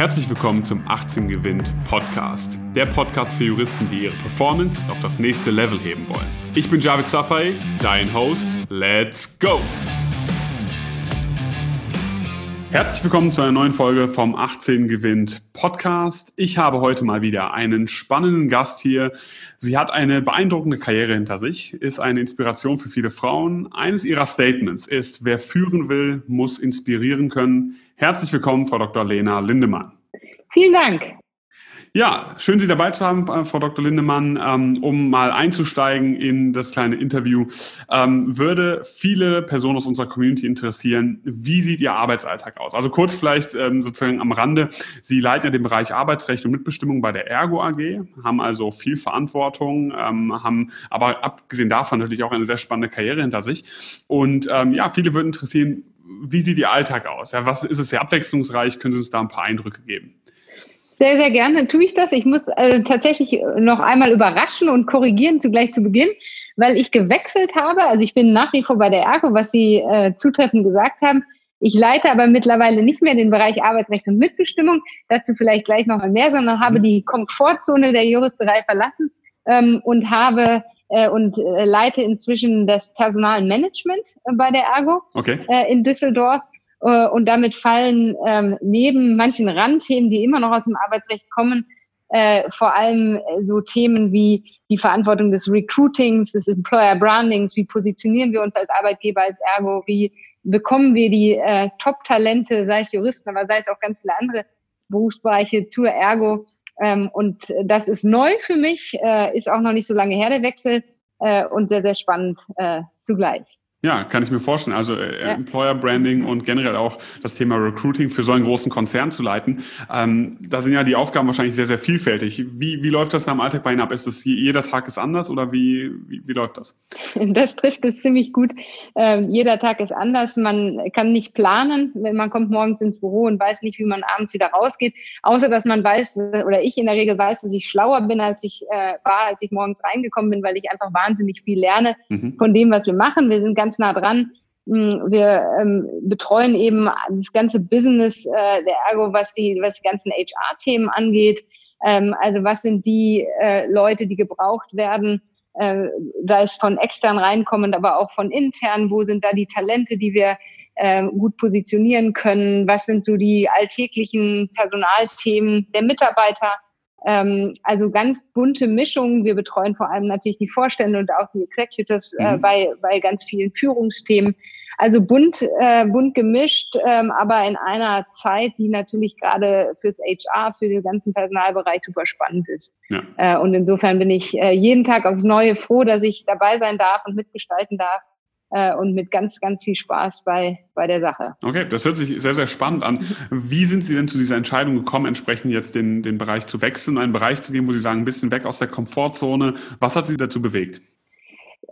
Herzlich willkommen zum 18 Gewinnt Podcast. Der Podcast für Juristen, die ihre Performance auf das nächste Level heben wollen. Ich bin Javid Safai, dein Host. Let's go! Herzlich willkommen zu einer neuen Folge vom 18 Gewinnt Podcast. Ich habe heute mal wieder einen spannenden Gast hier. Sie hat eine beeindruckende Karriere hinter sich, ist eine Inspiration für viele Frauen. Eines ihrer Statements ist, wer führen will, muss inspirieren können. Herzlich willkommen, Frau Dr. Lena Lindemann. Vielen Dank. Ja, schön, Sie dabei zu haben, äh, Frau Dr. Lindemann. Ähm, um mal einzusteigen in das kleine Interview, ähm, würde viele Personen aus unserer Community interessieren, wie sieht Ihr Arbeitsalltag aus? Also kurz vielleicht ähm, sozusagen am Rande. Sie leiten ja den Bereich Arbeitsrecht und Mitbestimmung bei der Ergo AG, haben also viel Verantwortung, haben aber abgesehen davon natürlich auch eine sehr spannende Karriere hinter sich. Und ja, viele würden interessieren, wie sieht Ihr Alltag aus? Ja, was ist es sehr abwechslungsreich? Können Sie uns da ein paar Eindrücke geben? Sehr, sehr gerne tue ich das. Ich muss äh, tatsächlich noch einmal überraschen und korrigieren zugleich zu Beginn, weil ich gewechselt habe. Also ich bin nach wie vor bei der ERGO, was Sie äh, zutreffend gesagt haben. Ich leite aber mittlerweile nicht mehr den Bereich Arbeitsrecht und Mitbestimmung, dazu vielleicht gleich noch mal mehr, sondern habe mhm. die Komfortzone der Juristerei verlassen ähm, und habe äh, und äh, leite inzwischen das Personalmanagement äh, bei der Ergo okay. äh, in Düsseldorf. Äh, und damit fallen ähm, neben manchen Randthemen, die immer noch aus dem Arbeitsrecht kommen, äh, vor allem äh, so Themen wie die Verantwortung des Recruitings, des Employer Brandings, wie positionieren wir uns als Arbeitgeber, als Ergo, wie bekommen wir die äh, Top-Talente, sei es Juristen, aber sei es auch ganz viele andere Berufsbereiche zur Ergo? Ähm, und das ist neu für mich, äh, ist auch noch nicht so lange her, der Wechsel, äh, und sehr, sehr spannend äh, zugleich. Ja, kann ich mir vorstellen. Also äh, ja. Employer Branding und generell auch das Thema Recruiting für so einen großen Konzern zu leiten. Ähm, da sind ja die Aufgaben wahrscheinlich sehr, sehr vielfältig. Wie, wie läuft das da im Alltag bei Ihnen ab? Ist es jeder Tag ist anders oder wie, wie, wie läuft das? Das trifft es ziemlich gut. Ähm, jeder Tag ist anders. Man kann nicht planen. Man kommt morgens ins Büro und weiß nicht, wie man abends wieder rausgeht. Außer, dass man weiß, oder ich in der Regel weiß, dass ich schlauer bin, als ich äh, war, als ich morgens reingekommen bin, weil ich einfach wahnsinnig viel lerne mhm. von dem, was wir machen. Wir sind ganz ganz nah dran. Mm, wir ähm, betreuen eben das ganze Business äh, der Ergo, was die, was die ganzen HR-Themen angeht. Ähm, also was sind die äh, Leute, die gebraucht werden, äh, sei es von extern reinkommend, aber auch von intern. Wo sind da die Talente, die wir äh, gut positionieren können? Was sind so die alltäglichen Personalthemen der Mitarbeiter? Ähm, also ganz bunte Mischung. Wir betreuen vor allem natürlich die Vorstände und auch die Executives äh, mhm. bei, bei ganz vielen Führungsthemen. Also bunt, äh, bunt gemischt, ähm, aber in einer Zeit, die natürlich gerade fürs HR, für den ganzen Personalbereich super spannend ist. Ja. Äh, und insofern bin ich äh, jeden Tag aufs Neue froh, dass ich dabei sein darf und mitgestalten darf äh, und mit ganz, ganz viel Spaß bei, bei der Sache. Okay, das hört sich sehr, sehr spannend an. Wie sind Sie denn zu dieser Entscheidung gekommen, entsprechend jetzt den, den Bereich zu wechseln, einen Bereich zu gehen, wo Sie sagen, ein bisschen weg aus der Komfortzone? Was hat Sie dazu bewegt?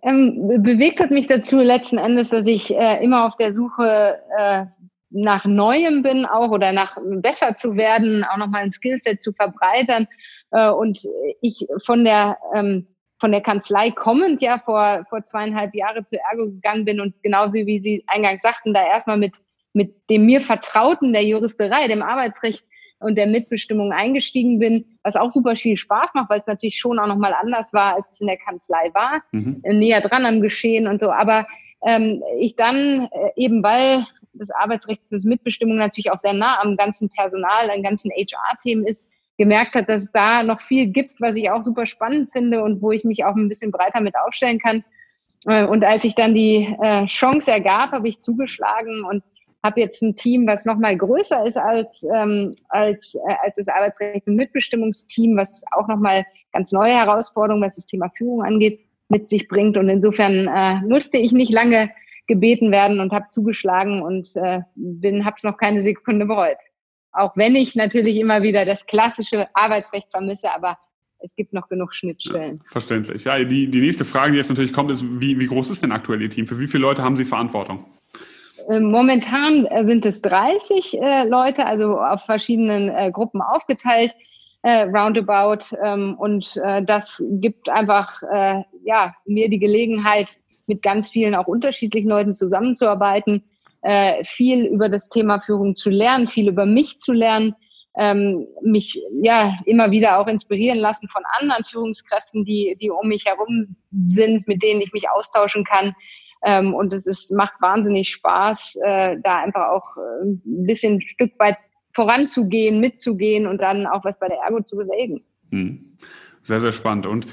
Ähm, bewegt hat mich dazu letzten Endes, dass ich äh, immer auf der Suche äh, nach Neuem bin auch oder nach besser zu werden, auch nochmal ein Skillset zu verbreitern. Äh, und ich von der ähm, von der Kanzlei kommend ja vor, vor zweieinhalb Jahren zu Ergo gegangen bin und genauso wie Sie eingangs sagten, da erstmal mit, mit dem mir Vertrauten der Juristerei, dem Arbeitsrecht und der Mitbestimmung eingestiegen bin, was auch super viel Spaß macht, weil es natürlich schon auch nochmal anders war, als es in der Kanzlei war, mhm. näher dran am Geschehen und so. Aber ähm, ich dann äh, eben, weil das Arbeitsrecht und das Mitbestimmung natürlich auch sehr nah am ganzen Personal, an ganzen HR-Themen ist, gemerkt hat, dass es da noch viel gibt, was ich auch super spannend finde und wo ich mich auch ein bisschen breiter mit aufstellen kann. Äh, und als ich dann die äh, Chance ergab, habe ich zugeschlagen und habe jetzt ein Team, was noch mal größer ist als, ähm, als, äh, als das Arbeitsrecht- und Mitbestimmungsteam, was auch noch mal ganz neue Herausforderungen, was das Thema Führung angeht, mit sich bringt. Und insofern äh, musste ich nicht lange gebeten werden und habe zugeschlagen und äh, bin, habe es noch keine Sekunde bereut. Auch wenn ich natürlich immer wieder das klassische Arbeitsrecht vermisse, aber es gibt noch genug Schnittstellen. Ja, verständlich. Ja, die, die nächste Frage, die jetzt natürlich kommt, ist, wie, wie groß ist denn aktuell Ihr Team? Für wie viele Leute haben Sie Verantwortung? Ähm, momentan äh, sind es 30 äh, Leute, also auf verschiedenen äh, Gruppen aufgeteilt, roundabout. Ähm, und das gibt einfach ja, mir die Gelegenheit, mit ganz vielen auch unterschiedlichen Leuten zusammenzuarbeiten äh, viel über das Thema Führung zu lernen, viel über mich zu lernen ähm, mich ja immer wieder auch inspirieren lassen von anderen Führungskräften, die, die um mich herum sind, mit denen ich mich austauschen kann. Ähm, und es ist, macht wahnsinnig Spaß, äh, da einfach auch äh, ein bisschen ein Stück weit voranzugehen, mitzugehen und dann auch was bei der Ergo zu bewegen. Hm. Sehr, sehr spannend. Und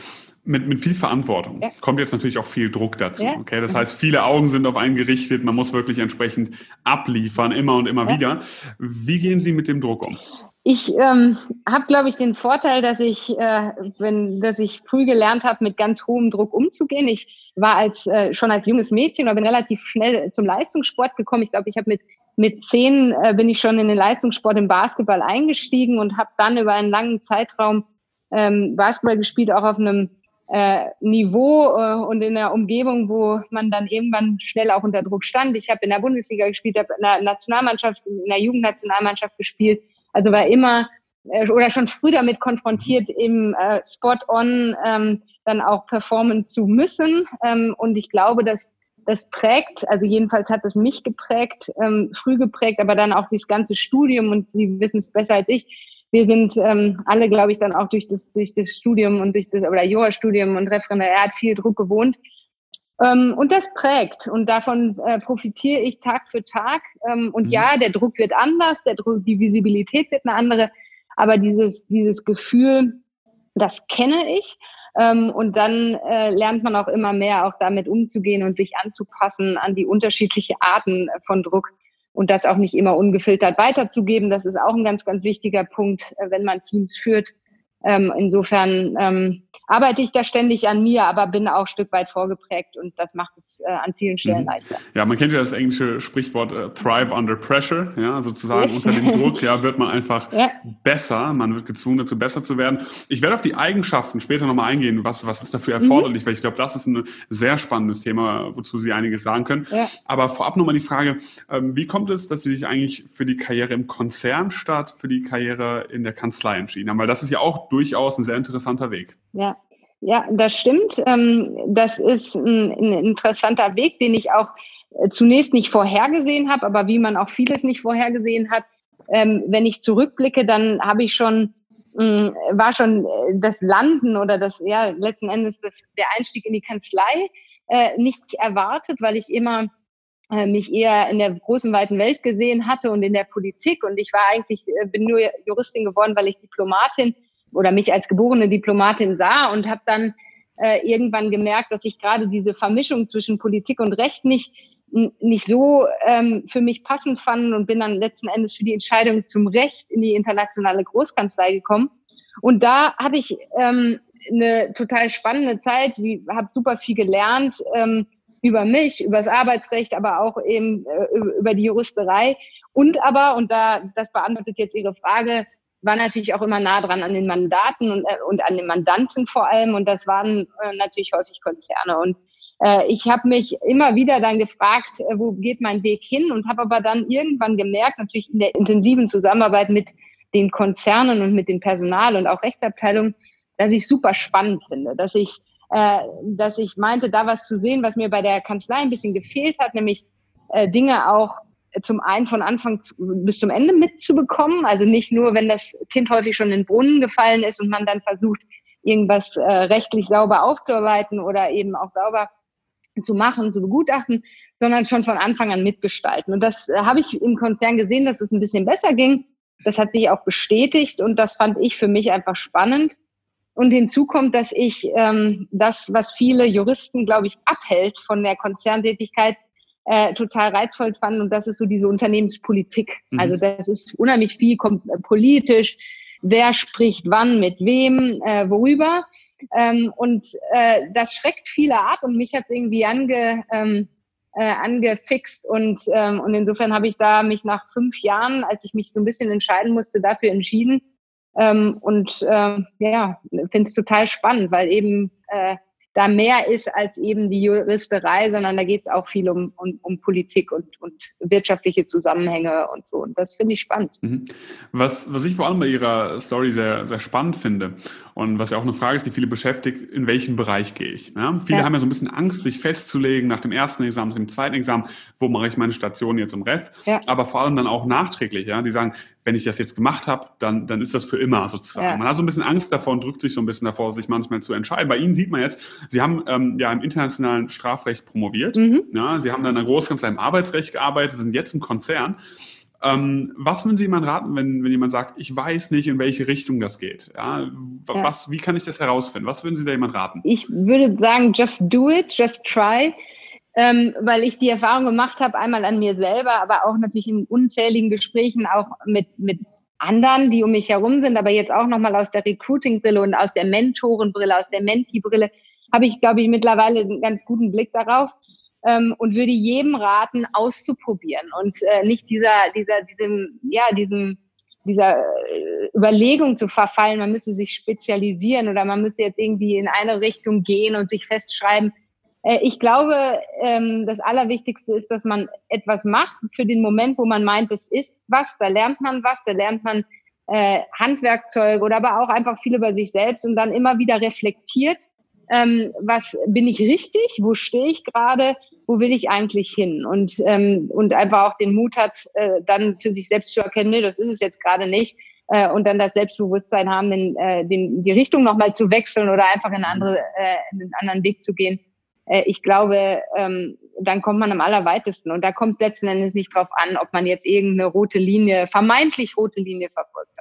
mit, mit viel Verantwortung ja. kommt jetzt natürlich auch viel Druck dazu. Ja. Okay, das heißt, viele Augen sind auf einen gerichtet. Man muss wirklich entsprechend abliefern, immer und immer ja. wieder. Wie gehen Sie mit dem Druck um? Ich ähm, habe, glaube ich, den Vorteil, dass ich, äh, wenn, dass ich früh gelernt habe, mit ganz hohem Druck umzugehen. Ich war als äh, schon als junges Mädchen, aber bin relativ schnell zum Leistungssport gekommen. Ich glaube, ich habe mit mit zehn äh, bin ich schon in den Leistungssport im Basketball eingestiegen und habe dann über einen langen Zeitraum ähm, Basketball gespielt, auch auf einem äh, Niveau äh, und in der Umgebung, wo man dann irgendwann schnell auch unter Druck stand. Ich habe in der Bundesliga gespielt, habe in der Nationalmannschaft, in der Jugendnationalmannschaft gespielt. Also war immer äh, oder schon früh damit konfrontiert, im äh, Spot-on ähm, dann auch performen zu müssen. Ähm, und ich glaube, dass das prägt, also jedenfalls hat es mich geprägt, ähm, früh geprägt, aber dann auch das ganze Studium und Sie wissen es besser als ich. Wir sind ähm, alle, glaube ich, dann auch durch das, durch das Studium und durch das oder Jura-Studium und Referendariat viel Druck gewohnt. Ähm, und das prägt und davon äh, profitiere ich Tag für Tag. Ähm, und mhm. ja, der Druck wird anders, der Druck, die Visibilität wird eine andere, aber dieses, dieses Gefühl, das kenne ich. Ähm, und dann äh, lernt man auch immer mehr, auch damit umzugehen und sich anzupassen an die unterschiedlichen Arten von Druck und das auch nicht immer ungefiltert weiterzugeben. Das ist auch ein ganz, ganz wichtiger Punkt, äh, wenn man Teams führt. Ähm, insofern ähm, arbeite ich da ständig an mir, aber bin auch ein Stück weit vorgeprägt und das macht es äh, an vielen Stellen mhm. leichter. Ja, man kennt ja das englische Sprichwort äh, Thrive under Pressure, ja, sozusagen yes. unter dem Druck, ja, wird man einfach ja. besser, man wird gezwungen dazu besser zu werden. Ich werde auf die Eigenschaften später nochmal eingehen, was, was ist dafür mhm. erforderlich, mhm. weil ich glaube, das ist ein sehr spannendes Thema, wozu Sie einiges sagen können. Ja. Aber vorab nochmal die Frage, ähm, wie kommt es, dass Sie sich eigentlich für die Karriere im Konzern statt für die Karriere in der Kanzlei entschieden haben? Weil das ist ja auch durchaus ein sehr interessanter Weg. Ja, ja, das stimmt. Ähm, das ist ein, interessanter Weg, den ich auch äh, zunächst nicht vorhergesehen habe, aber wie man auch vieles nicht vorhergesehen hat. Ähm, wenn ich zurückblicke, dann habe ich schon, war schon äh, das Landen oder das, ja, letzten Endes das, der Einstieg in die Kanzlei äh, nicht erwartet, weil ich immer mich eher in der großen, weiten Welt gesehen hatte und in der Politik. Und ich war eigentlich, bin nur Juristin geworden, weil ich Diplomatin oder mich als geborene Diplomatin sah und habe dann äh, irgendwann gemerkt, dass ich gerade diese Vermischung zwischen Politik und Recht nicht nicht so ähm, für mich passend fand und bin dann letzten Endes für die Entscheidung zum Recht in die internationale Großkanzlei gekommen. Und da hatte ich ähm, eine total spannende Zeit, habe super viel gelernt ähm, über mich, über das Arbeitsrecht, aber auch eben äh, über die Juristerei und aber, und da das beantwortet jetzt Ihre Frage, war natürlich auch immer nah dran an den Mandaten und, äh, und an den Mandanten vor allem. Und das waren äh, natürlich häufig Konzerne. Und äh, ich habe mich immer wieder dann gefragt, äh, wo geht mein Weg hin? Und habe aber dann irgendwann gemerkt, natürlich in der intensiven Zusammenarbeit mit den Konzernen und mit den Personal- und auch Rechtsabteilungen, dass ich super spannend finde, dass ich, äh, dass ich meinte, da was zu sehen, was mir bei der Kanzlei ein bisschen gefehlt hat, nämlich äh, Dinge auch zum einen von Anfang bis zum Ende mitzubekommen. Also nicht nur, wenn das Kind häufig schon in den Brunnen gefallen ist und man dann versucht, irgendwas äh, rechtlich sauber aufzuarbeiten oder eben auch sauber zu machen, zu begutachten, sondern schon von Anfang an mitgestalten. Und das äh, habe ich im Konzern gesehen, dass es ein bisschen besser ging. Das hat sich auch bestätigt und das fand ich für mich einfach spannend. Und hinzu kommt, dass ich ähm, das, was viele Juristen, glaube ich, abhält von der Konzerntätigkeit, äh, total reizvoll fand. Und das ist so diese Unternehmenspolitik. Mhm. Also das ist unheimlich viel kommt, äh, politisch. Wer spricht wann, mit wem, äh, worüber. Ähm, und äh, das schreckt viele ab und mich hat es irgendwie ange, ähm, äh, angefixt und, ähm, und insofern habe ich da mich nach fünf Jahren, als ich mich so ein bisschen entscheiden musste, dafür entschieden ähm, und ähm, ja, finde es total spannend, weil eben äh, da mehr ist als eben die Juristerei, sondern da geht es auch viel um, um, um Politik und, und, wirtschaftliche Zusammenhänge und so. Und das finde ich spannend. Mhm. Was, was ich vor allem bei Ihrer Story sehr, sehr spannend finde Und was ja auch eine Frage ist, die viele beschäftigt, in welchen Bereich gehe ich? Ja? Viele ja. haben ja so ein bisschen Angst, sich festzulegen nach dem ersten Examen, nach dem zweiten Examen, wo mache ich meine Station jetzt im Ref? Ja. Aber vor allem dann auch nachträglich, ja, die sagen, wenn ich das jetzt gemacht habe, dann, dann ist das für immer sozusagen. Man hat so ein bisschen Angst davor und drückt sich so ein bisschen davor, sich manchmal zu entscheiden. Bei Ihnen sieht man jetzt, Sie haben ähm, ja im internationalen Strafrecht promoviert. Mhm. Ja, Sie haben dann in der Großkanzlei im Arbeitsrecht gearbeitet, sind jetzt im Konzern. Ähm, was würden Sie jemand raten, wenn, wenn jemand sagt, ich weiß nicht, in welche Richtung das geht? Ja, was, ja. Wie kann ich das herausfinden? Was würden Sie da jemand raten? Ich würde sagen, just do it, just try. Ähm, weil ich die Erfahrung gemacht habe, einmal an mir selber, aber auch natürlich in unzähligen Gesprächen auch mit, mit anderen, die um mich herum sind, aber jetzt auch nochmal aus der Recruiting-Brille und aus der Mentorenbrille, aus der Menti-Brille, habe ich, glaube ich, mittlerweile einen ganz guten Blick darauf ähm, und würde jedem raten, auszuprobieren und äh, nicht dieser, dieser, diesem, ja, diesem, dieser äh, Überlegung zu verfallen, man müsse sich spezialisieren oder man müsse jetzt irgendwie in eine Richtung gehen und sich festschreiben. Äh, ich glaube, ähm, das Allerwichtigste ist, dass man etwas macht für den Moment, wo man meint, es ist was, da lernt man was, da lernt man äh, Handwerkzeug oder aber auch einfach viel über sich selbst und dann immer wieder reflektiert, ähm, was bin ich richtig, wo stehe ich gerade, wo will ich eigentlich hin und, ähm, und einfach auch den Mut hat, äh, dann für sich selbst zu erkennen, nee, das ist es jetzt gerade nicht äh, und dann das Selbstbewusstsein haben, den, äh, den, die Richtung nochmal zu wechseln oder einfach in, andere, äh, in einen anderen Weg zu gehen. Äh, ich glaube, ähm, dann kommt man am allerweitesten und da kommt letzten Endes nicht drauf an, ob man jetzt irgendeine rote Linie, vermeintlich rote Linie verfolgt.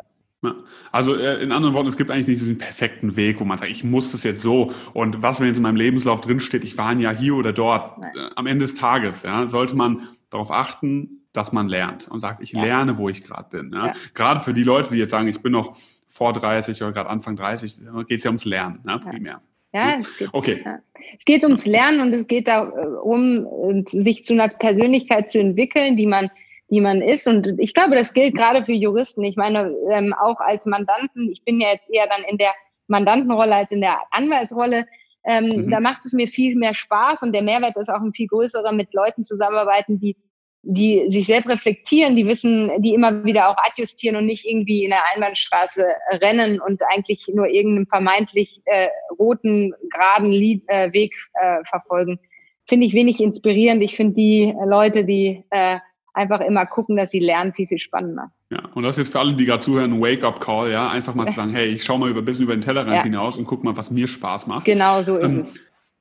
Ja. Also äh, in anderen Worten, es gibt eigentlich nicht so den perfekten Weg, wo man sagt, ich muss das jetzt so und was, wenn jetzt in meinem Lebenslauf drinsteht, ich war ein Jahr hier oder dort. Äh, am Ende des Tages ja, sollte man darauf achten, dass man lernt und sagt, ich ja. lerne, wo ich gerade bin. Ja. Gerade für die Leute, die jetzt sagen, ich bin noch vor 30 oder gerade Anfang 30, geht es ja ums Lernen, ne, primär. Ja, es geht, okay. Ja. es geht ums Lernen und es geht darum, sich zu einer Persönlichkeit zu entwickeln, die man die man ist. Und ich glaube, das gilt gerade für Juristen. Ich meine, ähm, auch als Mandanten, ich bin ja jetzt eher dann in der Mandantenrolle als in der Anwaltsrolle. Ähm, mhm. Da macht es mir viel mehr Spaß und der Mehrwert ist auch ein viel größerer, mit Leuten zusammenarbeiten, die, die sich selbst reflektieren, die wissen, die immer wieder auch adjustieren und nicht irgendwie in der Einbahnstraße rennen und eigentlich nur irgendeinen vermeintlich äh, roten, geraden Lied, äh, Weg äh, verfolgen. Finde ich wenig inspirierend. Ich finde die Leute, die äh, einfach immer gucken, dass sie lernen, viel, viel spannender. Ja, und das ist jetzt für alle, die gerade zuhören, ein Wake-up-Call, ja, einfach mal zu sagen, hey, ich schaue mal über ein bisschen über den Tellerrand ja. hinaus und guck mal, was mir Spaß macht. Genau, so ist ähm, es.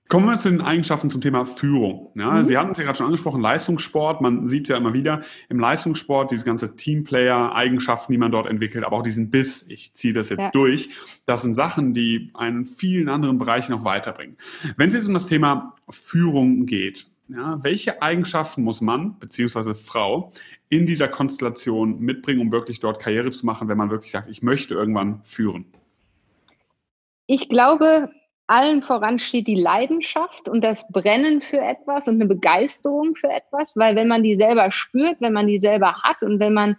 Kommen wir zu den Eigenschaften zum Thema Führung. Ja, mhm. Sie hatten es ja gerade schon angesprochen, Leistungssport. Man sieht ja immer wieder im Leistungssport diese ganze Teamplayer-Eigenschaften, die man dort entwickelt, aber auch diesen Biss, ich ziehe das jetzt ja. durch. Das sind Sachen, die einen vielen anderen Bereichen noch weiterbringen. Wenn es jetzt um das Thema Führung geht, ja, welche Eigenschaften muss Mann bzw. Frau in dieser Konstellation mitbringen, um wirklich dort Karriere zu machen, wenn man wirklich sagt, ich möchte irgendwann führen? Ich glaube, allen voran steht die Leidenschaft und das Brennen für etwas und eine Begeisterung für etwas, weil wenn man die selber spürt, wenn man die selber hat und wenn man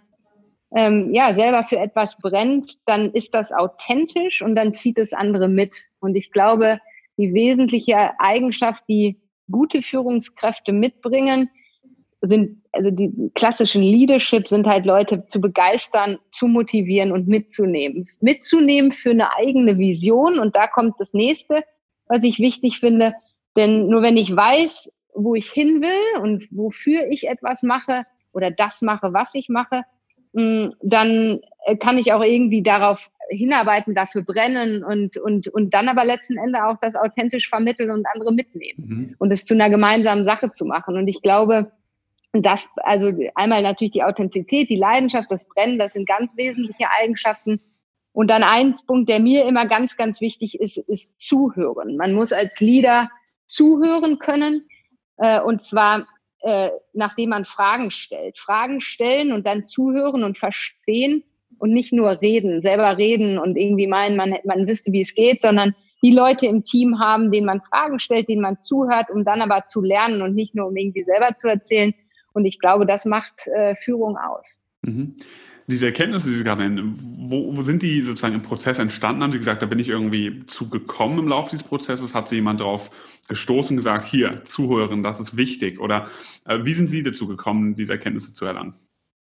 ähm, ja selber für etwas brennt, dann ist das authentisch und dann zieht es andere mit. Und ich glaube, die wesentliche Eigenschaft, die gute Führungskräfte mitbringen, sind, also die klassischen Leadership sind halt Leute zu begeistern, zu motivieren und mitzunehmen. Mitzunehmen für eine eigene Vision und da kommt das nächste, was ich wichtig finde. Denn nur wenn ich weiß, wo ich hin will und wofür ich etwas mache oder das mache, was ich mache, mm, dann äh, kann ich auch irgendwie darauf hinarbeiten, dafür brennen und, und, und dann aber letzten Endes auch das authentisch vermitteln und andere mitnehmen mhm. und es zu einer gemeinsamen Sache zu machen. Und ich glaube, das, also einmal natürlich die Authentizität, die Leidenschaft, das Brennen, das sind ganz wesentliche Eigenschaften. Und dann ein Punkt, der mir immer ganz, ganz wichtig ist, ist Zuhören. Man muss als Leader zuhören können, äh, und zwar äh, nachdem man Fragen stellt. Fragen stellen und dann zuhören und verstehen und nicht nur reden, selber reden und irgendwie meinen, man, man wüsste, wie es geht, sondern die Leute im Team haben, denen man Fragen stellt, denen man zuhört, um dann aber zu lernen und nicht nur um irgendwie selber zu erzählen. Und ich glaube, das macht äh, Führung aus. Mhm. Diese Erkenntnisse, die Sie gerade nennen, wo, wo, sind die sozusagen im Prozess entstanden? Haben Sie gesagt, da bin ich irgendwie zugekommen im Laufe dieses Prozesses? Hat Sie jemand darauf gestoßen gesagt, hier, zuhören, das ist wichtig? Oder äh, wie sind Sie dazu gekommen, diese Erkenntnisse zu erlangen?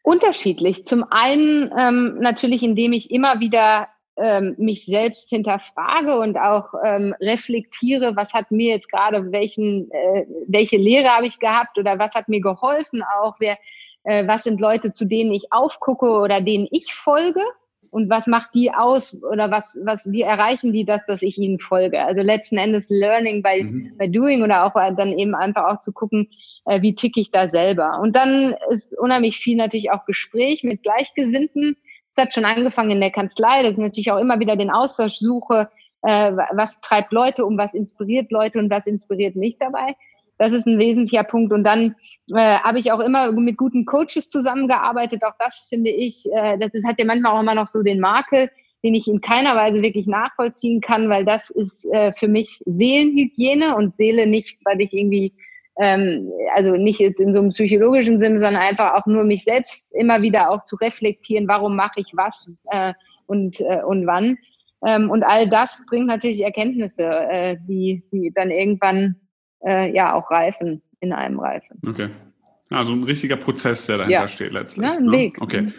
Unterschiedlich. Zum einen ähm, natürlich, indem ich immer wieder ähm, mich selbst hinterfrage und auch ähm, reflektiere, was hat mir jetzt gerade, welchen, äh, welche Lehre habe ich gehabt oder was hat mir geholfen auch, wer, äh, was sind Leute, zu denen ich aufgucke oder denen ich folge und was macht die aus oder was, was, wie erreichen die das, dass ich ihnen folge? Also letzten Endes Learning by, mhm. by Doing oder auch dann eben einfach auch zu gucken, äh, wie ticke ich da selber. Und dann ist unheimlich viel natürlich auch Gespräch mit Gleichgesinnten. Es hat schon angefangen in der Kanzlei, dass ich natürlich auch immer wieder den Austausch suche, äh, was treibt Leute um, was inspiriert Leute und was inspiriert mich dabei. Das ist ein wesentlicher Punkt. Und dann äh, habe ich auch immer mit guten Coaches zusammengearbeitet. Auch das finde ich, äh, das hat ja manchmal auch immer noch so den Makel, den ich in keiner Weise wirklich nachvollziehen kann, weil das ist äh, für mich Seelenhygiene und Seele nicht, weil ich irgendwie, ähm, also nicht jetzt in so einem psychologischen Sinne, sondern einfach auch nur mich selbst immer wieder auch zu reflektieren, warum mache ich was äh, und, äh, und wann. Ähm, und all das bringt natürlich Erkenntnisse, äh, die, die dann irgendwann äh, ja auch reifen in einem Reifen. Okay. Also ein richtiger Prozess, der dahinter ja. steht letztlich. Ja, ein ne? Weg. Okay.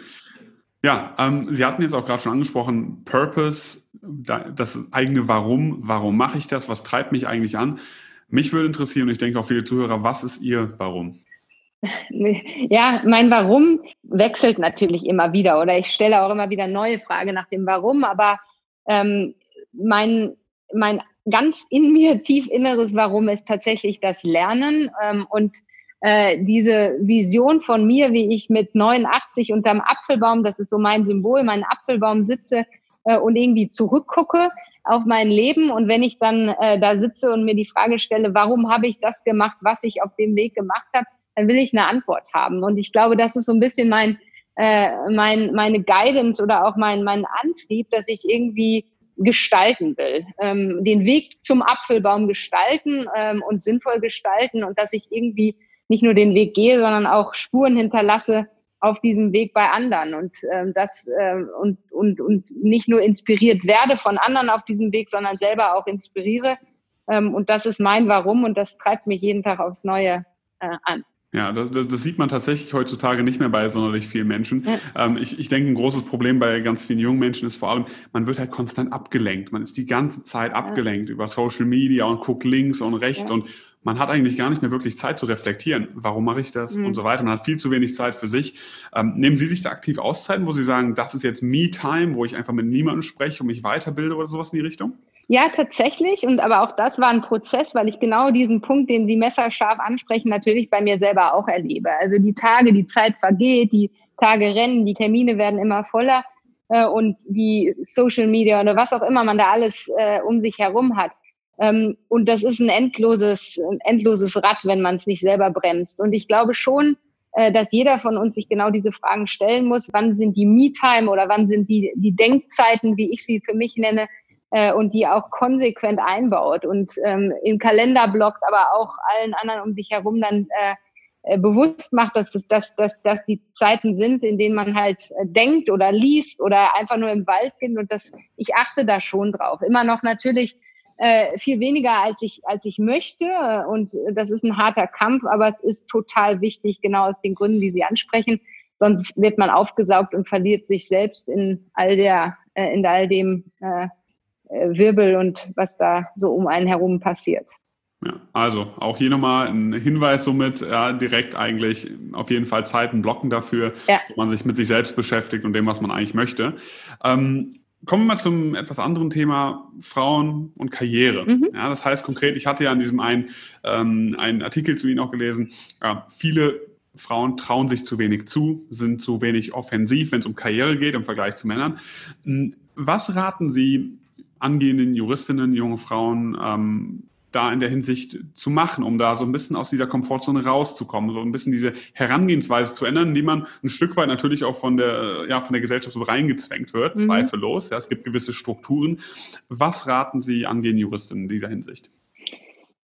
Ja, ähm, Sie hatten jetzt auch gerade schon angesprochen, Purpose, das eigene Warum, warum mache ich das, was treibt mich eigentlich an? Mich würde interessieren, und ich denke auch viele Zuhörer, was ist Ihr Warum? Ja, mein Warum wechselt natürlich immer wieder oder ich stelle auch immer wieder neue Fragen nach dem Warum, aber ähm, mein, mein ganz in mir tief inneres Warum ist tatsächlich das Lernen ähm, und äh, diese Vision von mir, wie ich mit 89 unterm Apfelbaum, das ist so mein Symbol, mein Apfelbaum sitze äh, und irgendwie zurückgucke auf mein Leben. Und wenn ich dann äh, da sitze und mir die Frage stelle, warum habe ich das gemacht, was ich auf dem Weg gemacht habe, dann will ich eine Antwort haben. Und ich glaube, das ist so ein bisschen mein äh, mein, meine Guidance oder auch mein, mein Antrieb, dass ich irgendwie gestalten will, ähm, den Weg zum Apfelbaum gestalten ähm, und sinnvoll gestalten und dass ich irgendwie nicht nur den Weg gehe, sondern auch Spuren hinterlasse auf diesem Weg bei anderen und ähm, das äh, und, und, und nicht nur inspiriert werde von anderen auf diesem Weg, sondern selber auch inspiriere. Ähm, und das ist mein Warum und das treibt mich jeden Tag aufs Neue äh, an. Ja, das, das, das, sieht man tatsächlich heutzutage nicht mehr bei sonderlich vielen Menschen. Ähm, ich, ich denke, ein großes Problem bei ganz vielen jungen Menschen ist vor allem, man wird halt konstant abgelenkt. Man ist die ganze Zeit abgelenkt ja. über Social Media und guckt links und rechts ja. und man hat eigentlich gar nicht mehr wirklich Zeit zu reflektieren. Warum mache ich das mhm. und so weiter. Man hat viel zu wenig Zeit für sich. Ähm, nehmen Sie sich da aktiv Auszeiten, wo Sie sagen, das ist jetzt Me-Time, wo ich einfach mit niemandem spreche und mich weiterbilde oder sowas in die Richtung? Ja, tatsächlich. Und aber auch das war ein Prozess, weil ich genau diesen Punkt, den Sie messerscharf ansprechen, natürlich bei mir selber auch erlebe. Also die Tage, die Zeit vergeht, die Tage rennen, die Termine werden immer voller äh, und die Social Media oder was auch immer man da alles äh, um sich herum hat. Ähm, und das ist ein endloses, ein endloses Rad, wenn man es nicht selber bremst. Und ich glaube schon, äh, dass jeder von uns sich genau diese Fragen stellen muss. Wann sind die Me-Time oder wann sind die, die Denkzeiten, wie ich sie für mich nenne, äh, und die auch konsequent einbaut und ähm, im Kalender blockt, aber auch allen anderen um sich herum dann äh, äh, bewusst macht, dass, das, dass, dass, dass die Zeiten sind, in denen man halt denkt oder liest oder einfach nur im Wald geht und das, ich achte da schon drauf. Immer noch natürlich äh, viel weniger als ich, als ich möchte und das ist ein harter Kampf, aber es ist total wichtig, genau aus den Gründen, die Sie ansprechen. Sonst wird man aufgesaugt und verliert sich selbst in all der, äh, in all dem, äh, äh, Wirbel und was da so um einen herum passiert. Ja, also auch hier nochmal ein Hinweis somit, ja, direkt eigentlich auf jeden Fall Zeiten blocken dafür, ja. wo man sich mit sich selbst beschäftigt und dem, was man eigentlich möchte. Ähm, kommen wir mal zum etwas anderen Thema, Frauen und Karriere. Mhm. Ja, das heißt konkret, ich hatte ja an diesem einen, ähm, einen Artikel zu Ihnen auch gelesen, ja, viele Frauen trauen sich zu wenig zu, sind zu wenig offensiv, wenn es um Karriere geht im Vergleich zu Männern. Hm, was raten Sie angehenden Juristinnen, junge Frauen ähm, da in der Hinsicht zu machen, um da so ein bisschen aus dieser Komfortzone rauszukommen, so ein bisschen diese Herangehensweise zu ändern, die man ein Stück weit natürlich auch von der, ja, von der Gesellschaft so reingezwängt wird, mhm. zweifellos. Ja, es gibt gewisse Strukturen. Was raten Sie angehenden Juristinnen in dieser Hinsicht?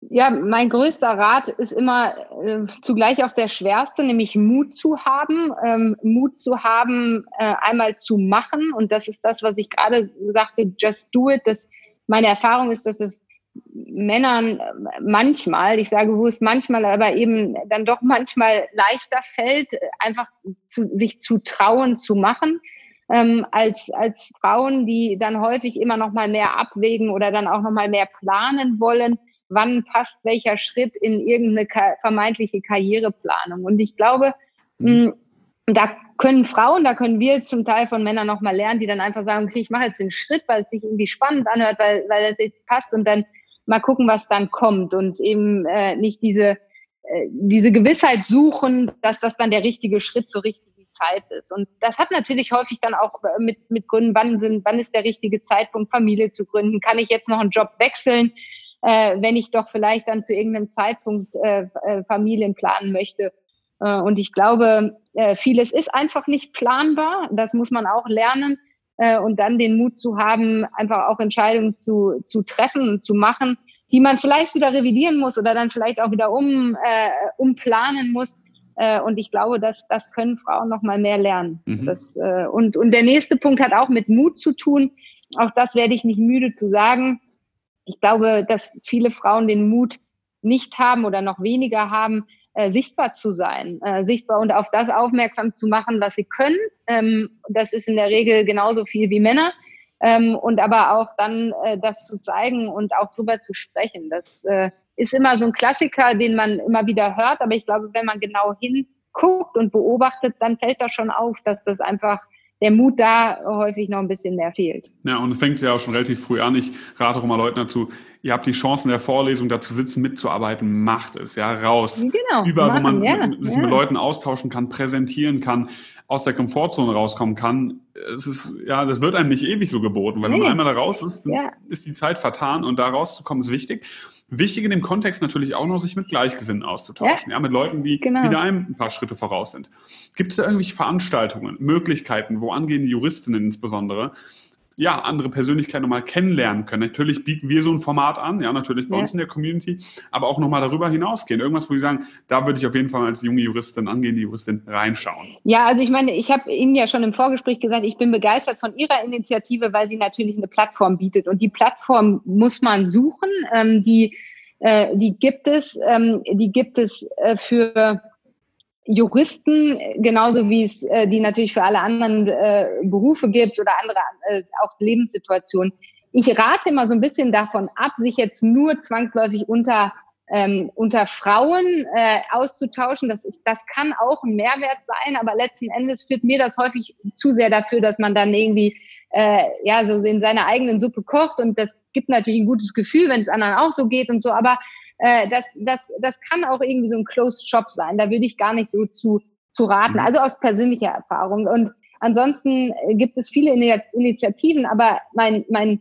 Ja, mein größter Rat ist immer äh, zugleich auch der schwerste, nämlich Mut zu haben. Ähm, Mut zu haben, äh, einmal zu machen. Und das ist das, was ich gerade sagte, just do it. Das, meine Erfahrung ist, dass es Männern manchmal, ich sage bewusst manchmal, aber eben dann doch manchmal leichter fällt, einfach zu, sich zu trauen, zu machen. ähm, als, als Frauen, die dann häufig immer noch mal mehr abwägen oder dann auch noch mal mehr planen wollen, wann passt welcher Schritt in irgendeine vermeintliche Karriereplanung. Und ich glaube, mh, da können Frauen, da können wir zum Teil von Männern noch mal lernen, die dann einfach sagen, okay, ich mache jetzt den Schritt, weil es sich irgendwie spannend anhört, weil, weil es jetzt passt und dann mal gucken, was dann kommt und eben äh, nicht diese, äh, diese Gewissheit suchen, dass das dann der richtige Schritt zur richtigen Zeit ist. Und das hat natürlich häufig dann auch mit, mit Gründen, wann, sind, wann ist der richtige Zeitpunkt, Familie zu gründen? Kann ich jetzt noch einen Job wechseln, äh, wenn ich doch vielleicht dann zu irgendeinem Zeitpunkt äh, äh Familien planen möchte? Äh, und ich glaube, äh, vieles ist einfach nicht planbar. Das muss man auch lernen. Äh, und dann den Mut zu haben, einfach auch Entscheidungen zu, zu treffen und zu machen, die man vielleicht wieder revidieren muss oder dann vielleicht auch wieder um, äh, umplanen muss. Äh, und ich glaube, dass das können Frauen noch mal mehr lernen. Mhm. Das, äh, und, und der nächste Punkt hat auch mit Mut zu tun. Auch das werde ich nicht müde zu sagen. Ich glaube, dass viele Frauen den Mut nicht haben oder noch weniger haben, äh, sichtbar zu sein, äh, sichtbar und auf das aufmerksam zu machen, was sie können. Ähm, das ist in der Regel genauso viel wie Männer. Ähm, und aber auch dann äh, das zu zeigen und auch drüber zu sprechen. Das äh, ist immer so ein Klassiker, den man immer wieder hört. Aber ich glaube, wenn man genau hinguckt und beobachtet, dann fällt das schon auf, dass das einfach der Mut da häufig noch ein bisschen mehr fehlt. Ja, und es fängt ja auch schon relativ früh an. Ich rate auch immer Leuten dazu, ihr habt die Chance in der Vorlesung da zu sitzen, mitzuarbeiten, macht es, ja, raus. Genau. Überall, machen, wo man ja, sich ja. mit Leuten austauschen kann, präsentieren kann, aus der Komfortzone rauskommen kann. Es ist, ja, das wird einem nicht ewig so geboten, weil nee. wenn man einmal da raus ist, ja. ist die Zeit vertan und da rauszukommen ist wichtig. Wichtig in dem Kontext natürlich auch noch, sich mit Gleichgesinnten auszutauschen, ja, ja mit Leuten, die genau. wieder einem ein paar Schritte voraus sind. Gibt es da irgendwelche Veranstaltungen, Möglichkeiten, wo angehende Juristinnen insbesondere ja, andere Persönlichkeiten nochmal kennenlernen können. Natürlich bieten wir so ein Format an, ja, natürlich bei ja. uns in der Community, aber auch nochmal darüber hinausgehen. Irgendwas, wo Sie sagen, da würde ich auf jeden Fall als junge Juristin, angehende Juristin reinschauen. Ja, also ich meine, ich habe Ihnen ja schon im Vorgespräch gesagt, ich bin begeistert von Ihrer Initiative, weil sie natürlich eine Plattform bietet. Und die Plattform muss man suchen. Ähm, die, äh, die gibt es, ähm, die gibt es äh, für Juristen, genauso wie es äh, die natürlich für alle anderen äh, Berufe gibt oder andere äh, auch Lebenssituationen. Ich rate immer so ein bisschen davon ab, sich jetzt nur zwangsläufig unter ähm, unter Frauen äh, auszutauschen. Das ist, das kann auch ein Mehrwert sein, aber letzten Endes führt mir das häufig zu sehr dafür, dass man dann irgendwie äh, ja so in seiner eigenen Suppe kocht und das gibt natürlich ein gutes Gefühl, wenn es anderen auch so geht und so. Aber äh, das, das, das kann auch irgendwie so ein Closed Shop sein. Da würde ich gar nicht so zu, zu raten. Mhm. Also aus persönlicher Erfahrung. Und ansonsten gibt es viele Initiativen, aber mein, mein,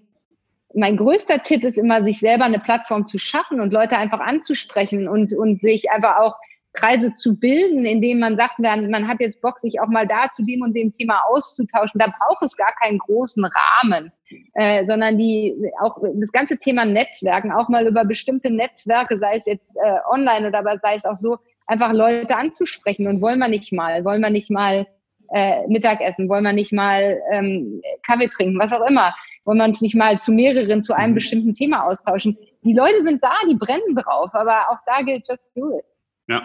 mein größter Tipp ist immer, sich selber eine Plattform zu schaffen und Leute einfach anzusprechen und, und sich einfach auch Kreise zu bilden, indem man sagt, man, man hat jetzt Bock, sich auch mal da zu dem und dem Thema auszutauschen. Da braucht es gar keinen großen Rahmen, äh, sondern die auch das ganze Thema Netzwerken, auch mal über bestimmte Netzwerke, sei es jetzt äh, online oder aber sei es auch so, einfach Leute anzusprechen und wollen wir nicht mal, wollen wir nicht mal äh, Mittagessen, wollen wir nicht mal ähm, Kaffee trinken, was auch immer, wollen wir uns nicht mal zu mehreren zu einem mhm. bestimmten Thema austauschen. Die Leute sind da, die brennen drauf, aber auch da gilt just do it. Ja.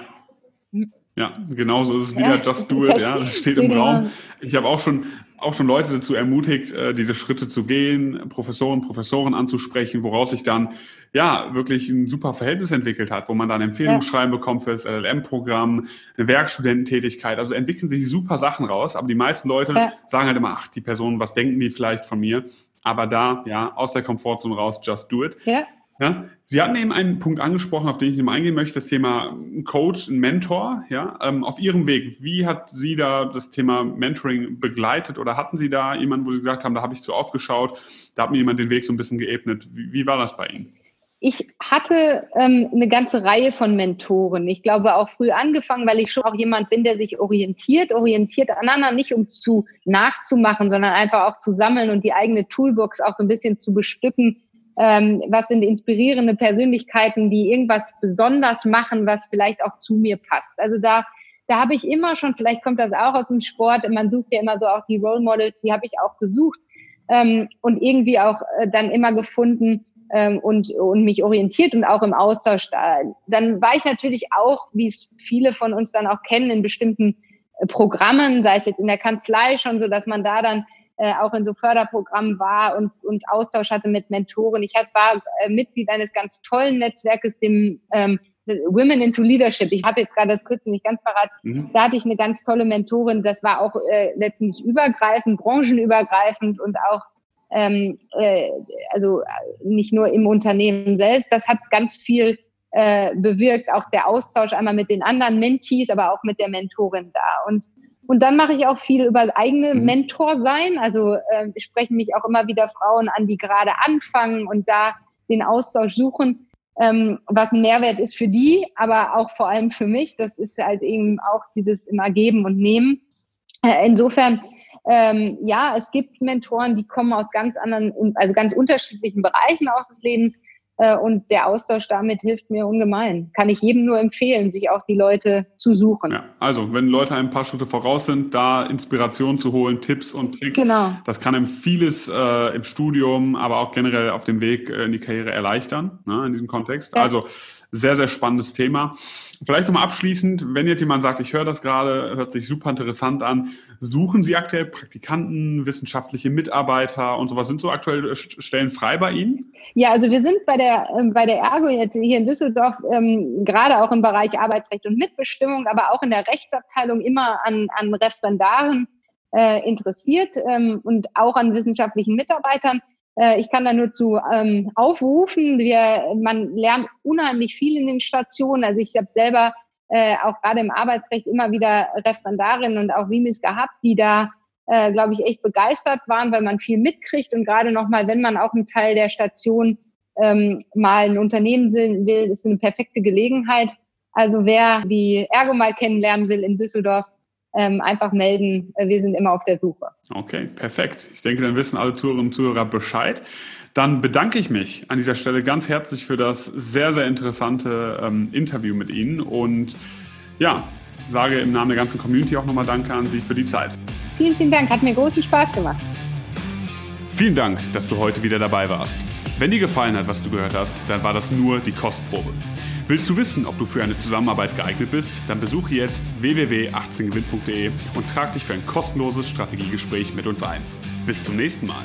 Ja, genau so ist es wieder. Ja, Just do it, ja, das steht im Raum. Ich habe auch schon, auch schon Leute dazu ermutigt, äh, diese Schritte zu gehen, Professoren, Professoren anzusprechen, woraus sich dann ja wirklich ein super Verhältnis entwickelt hat, wo man dann Empfehlungsschreiben ja. bekommt für das LLM-Programm, eine Werkstudententätigkeit. Also entwickeln sich super Sachen raus, aber die meisten Leute ja. sagen halt immer, ach, die Person, was denken die vielleicht von mir? Aber da, ja, aus der Komfortzone raus, just do it. Ja. Ja, Sie hatten eben einen Punkt angesprochen, auf den ich mal eingehen möchte, das Thema Coach, Mentor. Ja, ähm, auf Ihrem Weg, wie hat Sie da das Thema Mentoring begleitet oder hatten Sie da jemanden, wo Sie gesagt haben, da habe ich zu aufgeschaut, da hat mir jemand den Weg so ein bisschen geebnet. Wie, wie war das bei Ihnen? Ich hatte ähm, eine ganze Reihe von Mentoren. Ich glaube auch früh angefangen, weil ich schon auch jemand bin, der sich orientiert, orientiert aneinander, nicht um zu nachzumachen, sondern einfach auch zu sammeln und die eigene Toolbox auch so ein bisschen zu bestücken ähm, was sind inspirierende Persönlichkeiten, die irgendwas besonders machen, was vielleicht auch zu mir passt. Also da, da habe ich immer schon, vielleicht kommt das auch aus dem Sport, man sucht ja immer so auch die Role Models, die habe ich auch gesucht ähm, und irgendwie auch äh, dann immer gefunden ähm, und, und mich orientiert und auch im Austausch da. Dann war ich natürlich auch, wie es viele von uns dann auch kennen, in bestimmten Programmen, sei es jetzt in der Kanzlei schon so, dass man da dann äh, auch in so Förderprogrammen war und, und Austausch hatte mit Mentoren. Ich hat, war äh, Mitglied eines ganz tollen Netzwerkes, dem ähm, Women into Leadership. Ich habe jetzt gerade das Kürzel nicht ganz parat. Mhm. Da hatte ich eine ganz tolle Mentorin. Das war auch äh, letztendlich übergreifend, branchenübergreifend und auch ähm, äh, also nicht nur im Unternehmen selbst. Das hat ganz viel äh, bewirkt, auch der Austausch einmal mit den anderen Mentees, aber auch mit der Mentorin da. Und und dann mache ich auch viel über eigene mhm. Mentor sein. Also äh, sprechen mich auch immer wieder Frauen an, die gerade anfangen und da den Austausch suchen, ähm, was ein Mehrwert ist für die, aber auch vor allem für mich. Das ist halt eben auch dieses immer geben und nehmen. Äh, insofern, ähm, ja, es gibt Mentoren, die kommen aus ganz anderen, also ganz unterschiedlichen Bereichen auch des Lebens. Äh, und der Austausch damit hilft mir ungemein. Kann ich jedem nur empfehlen, sich auch die Leute zu suchen. Ja, also wenn Leute ein paar Schritte voraus sind, da Inspiration zu holen, Tipps und Tricks. Genau. Das kann ihm vieles äh, im Studium, aber auch generell auf dem Weg äh, in die Karriere erleichtern, ne, in diesem Kontext. Ja. Also sehr, sehr spannendes Thema. Vielleicht nochmal abschließend, wenn jetzt jemand sagt, ich höre das gerade, hört sich super interessant an, suchen Sie aktuell Praktikanten, wissenschaftliche Mitarbeiter und sowas? Sind so aktuell äh, Stellen frei bei Ihnen? Ja, also wir sind bei der, ähm, bei der Ergo jetzt hier in Düsseldorf ähm, gerade auch im Bereich Arbeitsrecht und Mitbestimmung, aber auch in der Rechtsabteilung immer an, an Referendaren äh, interessiert ähm, und auch an wissenschaftlichen Mitarbeitern. Äh, ich kann da nur zu ähm, aufrufen. Wir, man lernt unheimlich viel in den Stationen. Also ich habe selber äh, auch gerade im Arbeitsrecht immer wieder Referendarinnen und auch Rimis gehabt, die da, äh, glaube ich, echt begeistert waren, weil man viel mitkriegt und gerade nochmal, wenn man auch einen Teil der Station ähm, mal ein Unternehmen will, ist eine perfekte Gelegenheit. Also wer die Ergo mal kennenlernen will in Düsseldorf, ähm, einfach melden. Äh, wir sind immer auf der Suche. Okay, perfekt. Ich denke, dann wissen alle Zuhörerinnen und Zuhörer Bescheid. Dann bedanke ich mich an dieser Stelle ganz herzlich für das sehr, sehr interessante ähm, Interview mit Ihnen und ja, sage im Namen der ganzen Community auch nochmal Danke an Sie für die Zeit. Vielen, vielen Dank. Hat mir großen Spaß gemacht. Vielen Dank, dass du heute wieder dabei warst. Wenn dir gefallen hat, was du gehört hast, dann war das nur die Kostprobe. Willst du wissen, ob du für eine Zusammenarbeit geeignet bist? Dann besuche jetzt www.18gewinn.de und trag dich für ein kostenloses Strategiegespräch mit uns ein. Bis zum nächsten Mal.